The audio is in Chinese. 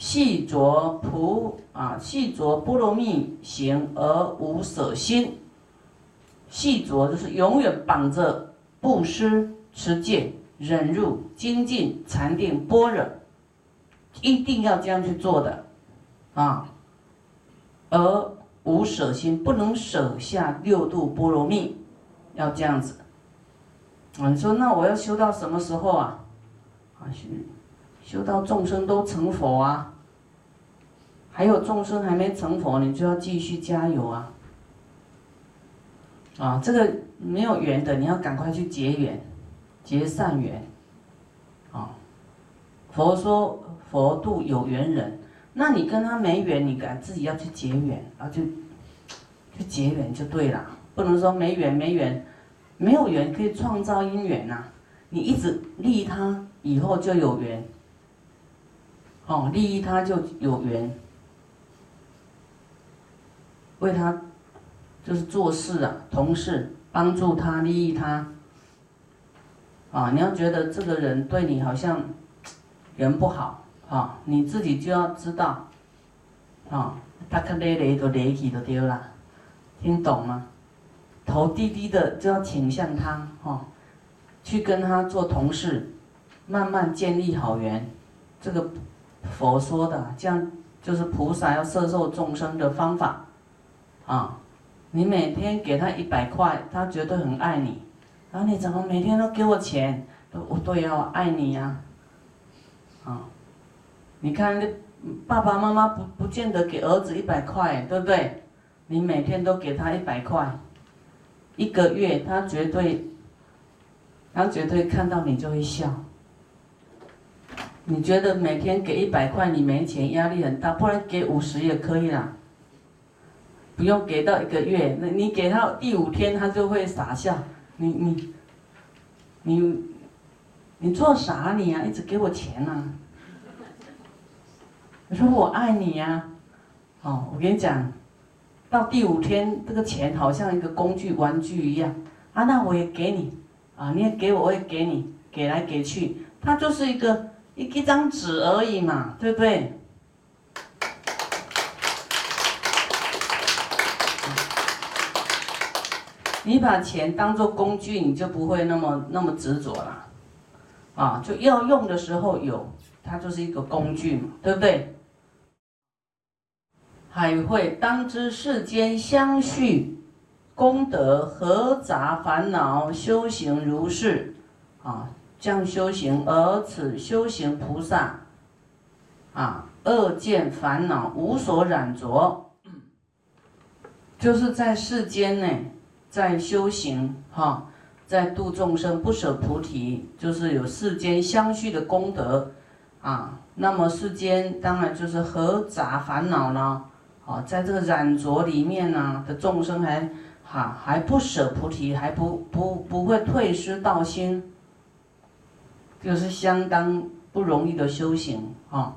细着菩啊，细着波罗蜜行而无舍心。细着就是永远绑着布施、持戒、忍辱、精进、禅定、般若，一定要这样去做的啊。而无舍心，不能舍下六度波罗蜜，要这样子。啊，你说那我要修到什么时候啊？啊，修修到众生都成佛啊。还有众生还没成佛，你就要继续加油啊！啊，这个没有缘的，你要赶快去结缘，结善缘。啊，佛说佛度有缘人，那你跟他没缘，你敢自己要去结缘，然后就去结缘就对了，不能说没缘没缘，没有缘可以创造因缘呐，你一直利他，以后就有缘。哦，利益他就有缘。为他，就是做事啊，同事帮助他，利益他。啊，你要觉得这个人对你好像人不好，啊，你自己就要知道，啊，他可累累都累起都丢了，听懂吗？头低低的就要倾向他，哈，去跟他做同事，慢慢建立好缘。这个佛说的，这样就是菩萨要摄受众生的方法。啊，你每天给他一百块，他绝对很爱你。然后你怎么每天都给我钱？都我都要爱你呀。啊，你看，爸爸妈妈不不见得给儿子一百块，对不对？你每天都给他一百块，一个月他绝对，他绝对看到你就会笑。你觉得每天给一百块你没钱，压力很大，不然给五十也可以啦。不用给到一个月，那你给他第五天，他就会傻笑。你你你你做啥你啊？一直给我钱呐？我说我爱你呀。哦，我跟你讲，到第五天，这个钱好像一个工具玩具一样啊。那我也给你啊，你也给我，我也给你，给来给去，它就是一个一一张纸而已嘛，对不对？你把钱当做工具，你就不会那么那么执着了，啊，就要用的时候有，它就是一个工具嘛，对不对？还会当知世间相续功德合杂烦恼修行如是，啊，这样修行，而此修行菩萨，啊，恶见烦恼无所染着，就是在世间呢。在修行哈，在度众生不舍菩提，就是有世间相续的功德啊。那么世间当然就是何杂烦恼呢？啊，在这个染着里面呢的众生还哈还不舍菩提，还不不不会退失道心，就是相当不容易的修行啊。